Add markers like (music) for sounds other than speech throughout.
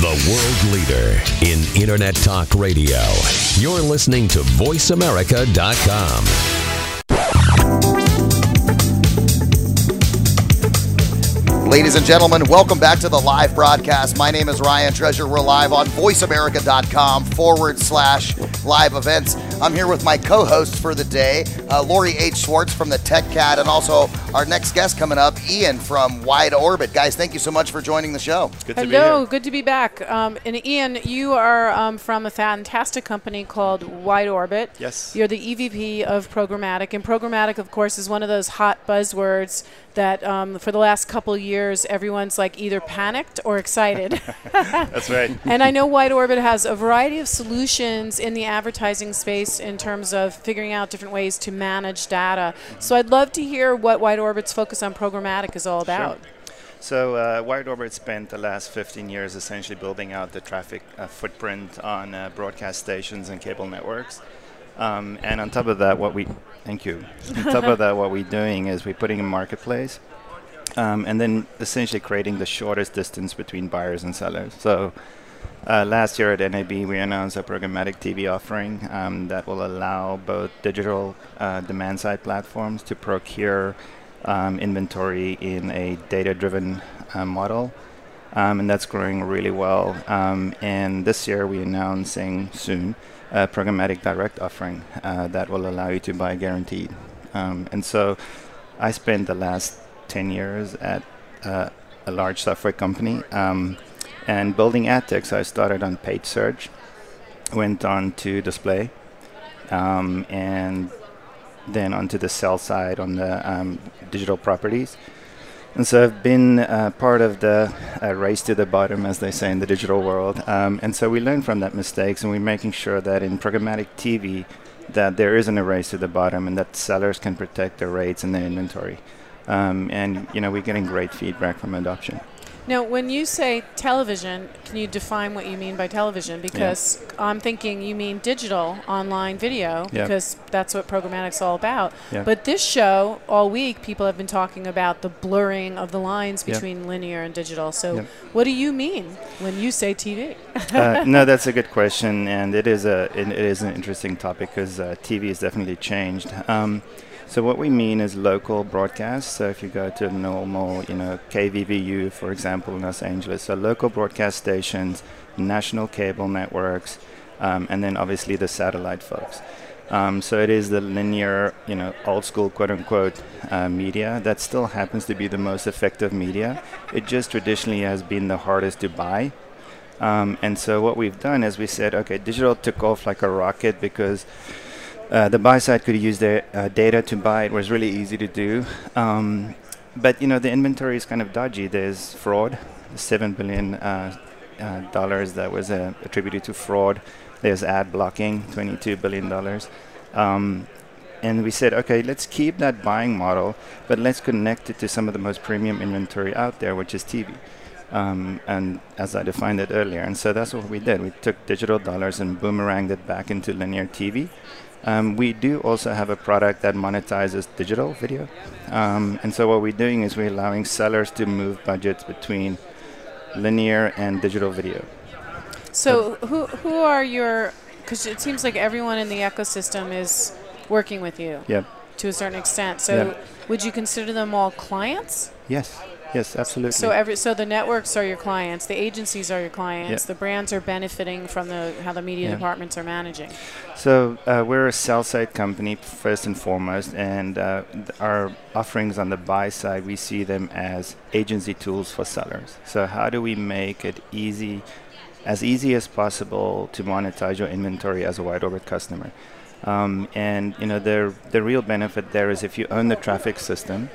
The world leader in Internet Talk Radio. You're listening to VoiceAmerica.com. Ladies and gentlemen, welcome back to the live broadcast. My name is Ryan Treasure. We're live on voiceamerica.com forward slash live events. I'm here with my co host for the day, uh, Lori H. Schwartz from the Tech Cat, and also our next guest coming up, Ian from Wide Orbit. Guys, thank you so much for joining the show. Good to be Hello, good to be back. Um, and Ian, you are um, from a fantastic company called Wide Orbit. Yes. You're the EVP of programmatic, and programmatic, of course, is one of those hot buzzwords that um, for the last couple years everyone's like either panicked or excited. (laughs) That's right. (laughs) and I know Wide Orbit has a variety of solutions in the advertising space in terms of figuring out different ways to manage data. So I'd love to hear what Wide Orbit's focus on programmatic is all about. Sure. So uh, Wide Orbit spent the last 15 years essentially building out the traffic uh, footprint on uh, broadcast stations and cable networks. Um, and on top of that, what we thank you. on top of that, what we're doing is we're putting a marketplace, um, and then essentially creating the shortest distance between buyers and sellers. So uh, last year at NAB, we announced a programmatic TV offering um, that will allow both digital uh, demand side platforms to procure um, inventory in a data driven uh, model. Um, and that's growing really well. Um, and this year, we're announcing soon a programmatic direct offering uh, that will allow you to buy guaranteed. Um, and so I spent the last 10 years at uh, a large software company um, and building ad tech, so I started on paid search, went on to display, um, and then onto the sell side on the um, digital properties. And so I've been uh, part of the uh, race to the bottom, as they say in the digital world. Um, and so we learn from that mistakes, and we're making sure that in programmatic TV, that there isn't a race to the bottom, and that sellers can protect their rates and their inventory. Um, and you know we're getting great feedback from adoption. Now, when you say television, can you define what you mean by television? Because yeah. I'm thinking you mean digital online video, yeah. because that's what programmatic's all about. Yeah. But this show, all week, people have been talking about the blurring of the lines between linear and digital. So, what do you mean when you say TV? uh, (laughs) no, that's a good question, and it is a it, it is an interesting topic because uh, TV has definitely changed. Um, so what we mean is local broadcast. So if you go to normal, you know, KVVU, for example, in Los Angeles, so local broadcast stations, national cable networks, um, and then obviously the satellite folks. Um, so it is the linear, you know, old school quote unquote uh, media that still happens to be the most effective media. It just traditionally has been the hardest to buy. Um, and so what we've done is we said, okay, digital took off like a rocket because uh, the buy side could use their uh, data to buy. It was really easy to do. Um, but you know the inventory is kind of dodgy. There's fraud, seven billion uh, uh dollars that was uh, attributed to fraud. There's ad blocking, twenty-two billion dollars. Um, and we said, okay, let's keep that buying model, but let's connect it to some of the most premium inventory out there, which is TV. Um, and as I defined it earlier, and so that's what we did. We took digital dollars and boomeranged it back into linear TV. Um, we do also have a product that monetizes digital video. Um, and so what we're doing is we're allowing sellers to move budgets between linear and digital video. So who who are your? Because it seems like everyone in the ecosystem is working with you. Yep. To a certain extent. So Yep. would you consider them all clients? Yes. Yes, absolutely. So every so the networks are your clients, the agencies are your clients, Yeah. the brands are benefiting from the how the media Yeah. departments are managing. So uh, we're a sell side company first and foremost, and uh, our offerings on the buy side we see them as agency tools for sellers. So how do we make it easy, as easy as possible, to monetize your inventory as a wide orbit customer? Um, and you know the the real benefit there is if you own the traffic system,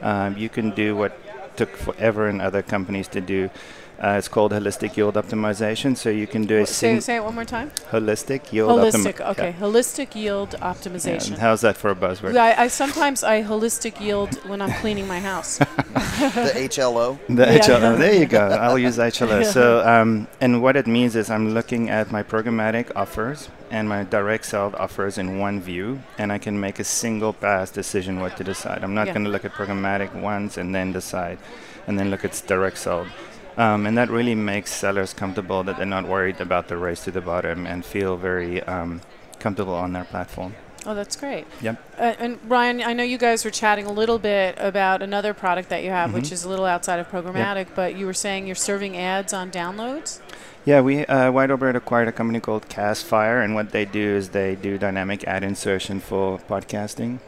um, you can do what took forever in other companies to do. Uh, it's called holistic yield optimization. So you can do a Say, sing- say it one more time. holistic yield optimi- Holistic. okay. Holistic yield optimization. And how's that for a buzzword? I, I sometimes I holistic yield when I'm cleaning my house. (laughs) the HLO. The Yeah. HLO. There you go. I'll (laughs) use HLO. So, um, and what it means is I'm looking at my programmatic offers and my direct sell offers in one view, and I can make a single pass decision what to decide. I'm not Yeah. going to look at programmatic once and then decide, and then look at direct sell. Um, and that really makes sellers comfortable that they're not worried about the race to the bottom and feel very um, comfortable on their platform. Oh, that's great. Yep. Uh, and Ryan, I know you guys were chatting a little bit about another product that you have, Mm-hmm. which is a little outside of programmatic, but you were saying you're serving ads on downloads. Yeah, we uh, Wide Orbit acquired a company called Castfire, and what they do is they do dynamic ad insertion for podcasting.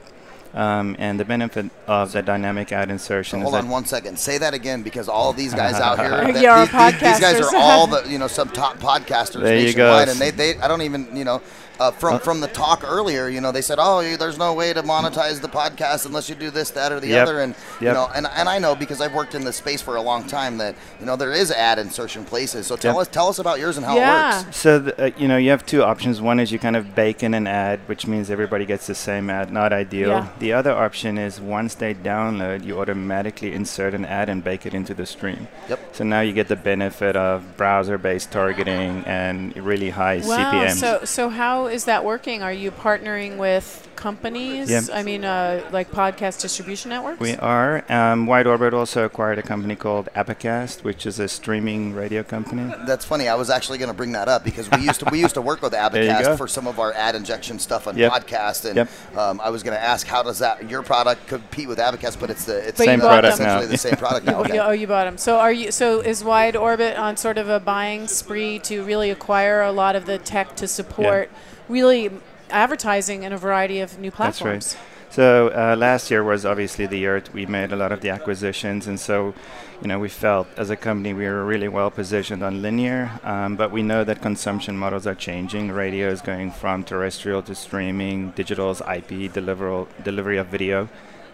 Um, and the benefit of the dynamic ad insertion Hold is on that one second. Say that again because all these guys out here, (laughs) these, these- these guys are all the you know some top podcasters There you go. nationwide, and they, they I don't even you know uh, from from the talk earlier, you know they said oh there's no way to monetize the podcast unless you do this that or the Yep. other, and you know and, and I know because I've worked in this space for a long time that you know there is ad insertion places. So tell Yep. us tell us about yours and how Yeah. it works. So the, uh, you know you have two options. One is you kind of bake in an ad, which means everybody gets the same ad. Not ideal. Yeah. The other option is once they download, you automatically insert an ad and bake it into the stream. Yep. So now you get the benefit of browser-based targeting and really high Wow. CPMs. So, so how is that working? Are you partnering with companies? Yeah. I mean, uh, like podcast distribution networks? We are. Um, Wide Orbit also acquired a company called Abacast, which is a streaming radio company. That's funny. I was actually going to bring that up because we (laughs) used to we used to work with you Abacast for some of our ad injection stuff on Yep. podcast, and Yep. um, I was going to ask how does that your product compete with Abacast, but it's the it's But Same product essentially now. the same product now. (laughs) Oh, Okay. oh, you bought them. So are you? So is Wide Orbit on sort of a buying spree to really acquire a lot of the tech to support really advertising in a variety of new platforms. That's platforms? right. So uh, last year was obviously the year we made a lot of the acquisitions, and so you know we felt as a company we were really well positioned on linear, um, but we know that consumption models are changing. Radio is going from terrestrial to streaming, digital's IP deliveral, delivery of video,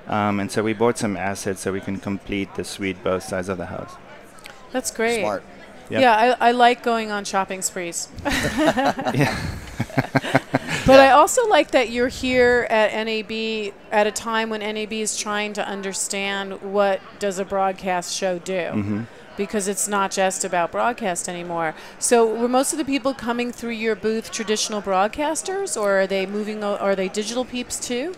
um, and so we bought some assets so we can complete the suite both sides of the house. That's great. Smart. Yep. Yeah, I, I like going on shopping sprees. (laughs) (laughs) yeah. (laughs) But I also like that you're here at NAB at a time when NAB is trying to understand what does a broadcast show do. Mm-hmm. Because it's not just about broadcast anymore. So, were most of the people coming through your booth traditional broadcasters, or are they moving? O- are they digital peeps too?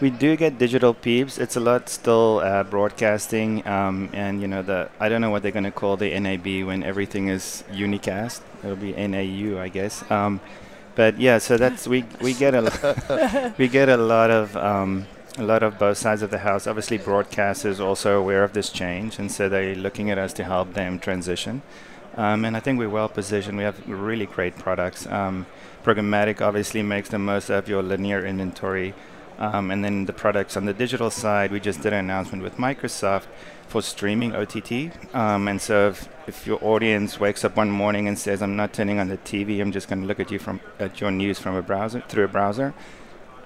We do get digital peeps. It's a lot still uh, broadcasting, um, and you know the I don't know what they're going to call the NAB when everything is unicast. It'll be NAU, I guess. Um, but yeah, so that's we we get a (laughs) we get a lot of um, a lot of both sides of the house. Obviously, broadcasters also aware of this change, and so they're looking at us to help them transition. Um, and I think we're well positioned. We have really great products. Um, programmatic obviously makes the most of your linear inventory. Um, and then the products on the digital side, we just did an announcement with Microsoft for streaming OTT. Um, and so if, if your audience wakes up one morning and says, "I'm not turning on the TV. I'm just going to look at you from at your news from a browser through a browser,"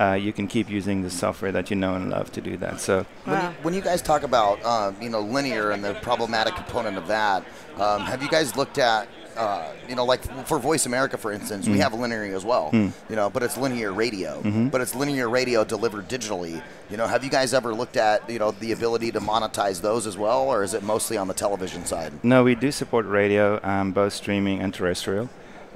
uh, you can keep using the software that you know and love to do that. So When, you, when you guys talk about uh, you know linear and the programmatic component of that, um, have you guys looked at uh, you know like for Voice America, for instance, Mm. we have linear as well. You know, but it's linear radio, Mm-hmm. but it's linear radio delivered digitally. You know, have you guys ever looked at you know the ability to monetize those as well, or is it mostly on the television side? No, we do support radio, um, both streaming and terrestrial.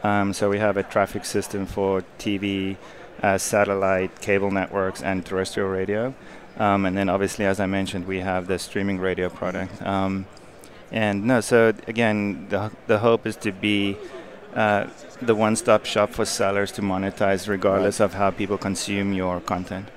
Um, so we have a traffic system for TV, uh, satellite, cable networks, and terrestrial radio. Um, and then obviously, as I mentioned, we have the streaming radio product. Um, and no, so again, the, the hope is to be uh, the one-stop shop for sellers to monetize regardless of how people consume your content.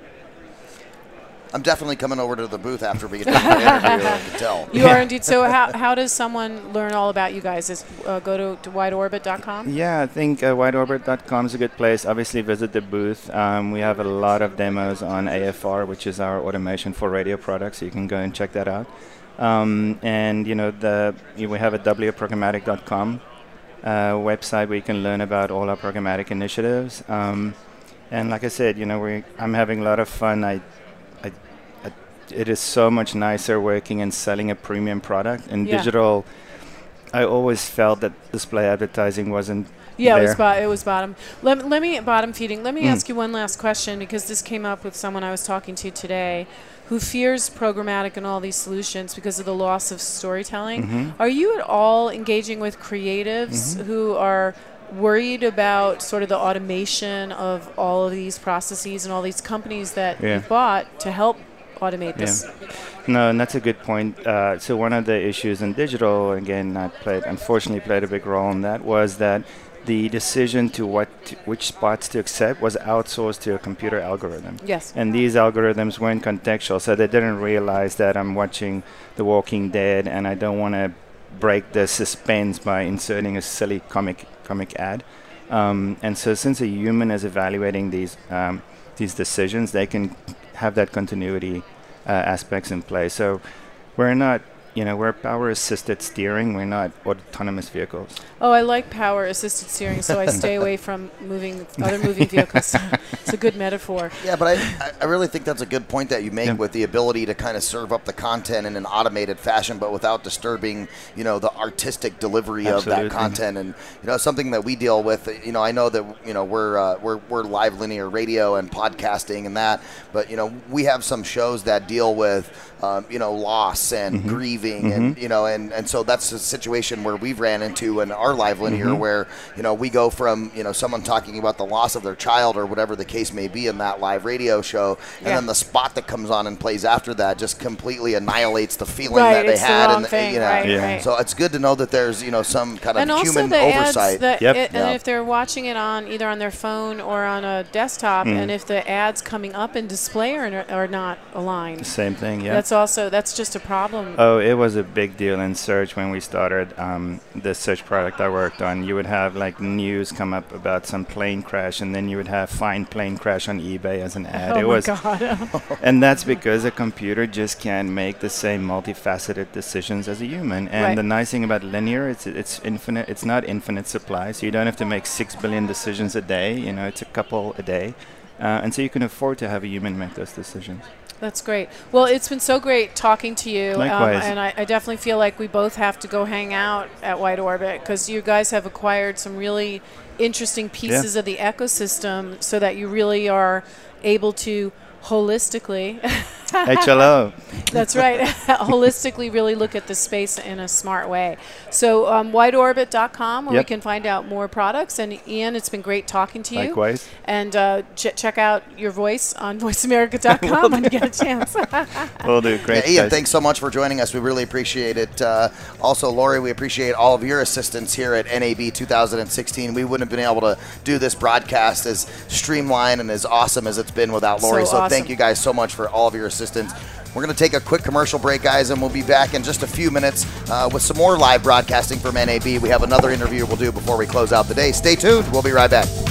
I'm definitely coming over to the booth after we get (laughs) done with the interview. I can tell. You are indeed. So, how, how does someone learn all about you guys? Is uh, go to, to wideorbit.com? Yeah, I think uh, wideorbit.com is a good place. Obviously, visit the booth. Um, we have a lot of demos on AFR, which is our automation for radio products. So you can go and check that out. Um, and you know, the we have a wprogrammatic.com uh, website where you can learn about all our programmatic initiatives. Um, and like I said, you know, we I'm having a lot of fun. I, I, I, it is so much nicer working and selling a premium product in Yeah. digital. I always felt that display advertising wasn't Yeah, it was, bo- it was bottom. Let, let me bottom feeding. Let me Mm. ask you one last question because this came up with someone I was talking to today, who fears programmatic and all these solutions because of the loss of storytelling. Mm-hmm. Are you at all engaging with creatives who are worried about sort of the automation of all of these processes and all these companies that Yeah. you've bought to help automate this? No, and that's a good point. Uh, so one of the issues in digital, again, not played, unfortunately, played a big role in that was that the decision to what which spots to accept was outsourced to a computer algorithm. Yes. And these algorithms weren't contextual, so they didn't realize that I'm watching The Walking Dead and I don't want to break the suspense by inserting a silly comic comic ad. Um, and so, since a human is evaluating these um, these decisions, they can have that continuity uh, aspects in play. So, we're not you know, we're power assisted steering, we're not autonomous vehicles. Oh, I like power assisted steering, so I stay away (laughs) from moving other moving vehicles. it's a good metaphor. Yeah, but I, I really think that's a good point that you make yeah. with the ability to kind of serve up the content in an automated fashion, but without disturbing, you know, the artistic delivery Absolutely. of that content. And you know, something that we deal with. You know, I know that you know we're uh, we're we're live linear radio and podcasting and that, but you know, we have some shows that deal with um, you know loss and mm-hmm. grieving mm-hmm. and you know and, and so that's a situation where we've ran into in our live linear mm-hmm. where you know we go from you know someone talking about the loss of their child or whatever the case may be in that live radio show and yeah. then the spot that comes on and plays after that just completely annihilates the feeling right, that they had the and thing, you know right, yeah. right. so it's good to know that there's you know some kind and of human oversight yep. It, and if they're watching it on either on their phone or on a desktop mm. and if the ads coming up in display are, are not aligned same thing yeah that's also that's just just a problem? Oh, it was a big deal in search when we started um, the search product I worked on. You would have like news come up about some plane crash, and then you would have find plane crash on eBay as an (laughs) ad. Oh it my was, God. (laughs) (laughs) and that's because a computer just can't make the same multifaceted decisions as a human. And right. the nice thing about linear, it's it's infinite. It's not infinite supply, so you don't have to make six billion decisions a day. You know, it's a couple a day. Uh, and so you can afford to have a human make those decisions. That's great. Well, it's been so great talking to you. Um, Likewise. Um, and I, I, definitely feel like we both have to go hang out at Wide Orbit because you guys have acquired some really interesting pieces yeah. of the ecosystem so that you really are able to holistically HLO. (laughs) That's right. (laughs) Holistically, really look at the space in a smart way. So, um, wideorbit.com, where yep. we can find out more products. And Ian, it's been great talking to you. Likewise. And uh, ch- check out your voice on voiceamerica.com when you get a chance. (laughs) Will do. Great. Yeah, Ian, guys. thanks so much for joining us. We really appreciate it. Uh, also, Lori, we appreciate all of your assistance here at NAB 2016. We wouldn't have been able to do this broadcast as streamlined and as awesome as it's been without Lori. So, so awesome. Thank you guys so much for all of your assistance assistance. We're going to take a quick commercial break, guys, and we'll be back in just a few minutes uh, with some more live broadcasting from NAB. We have another interview we'll do before we close out the day. Stay tuned. We'll be right back.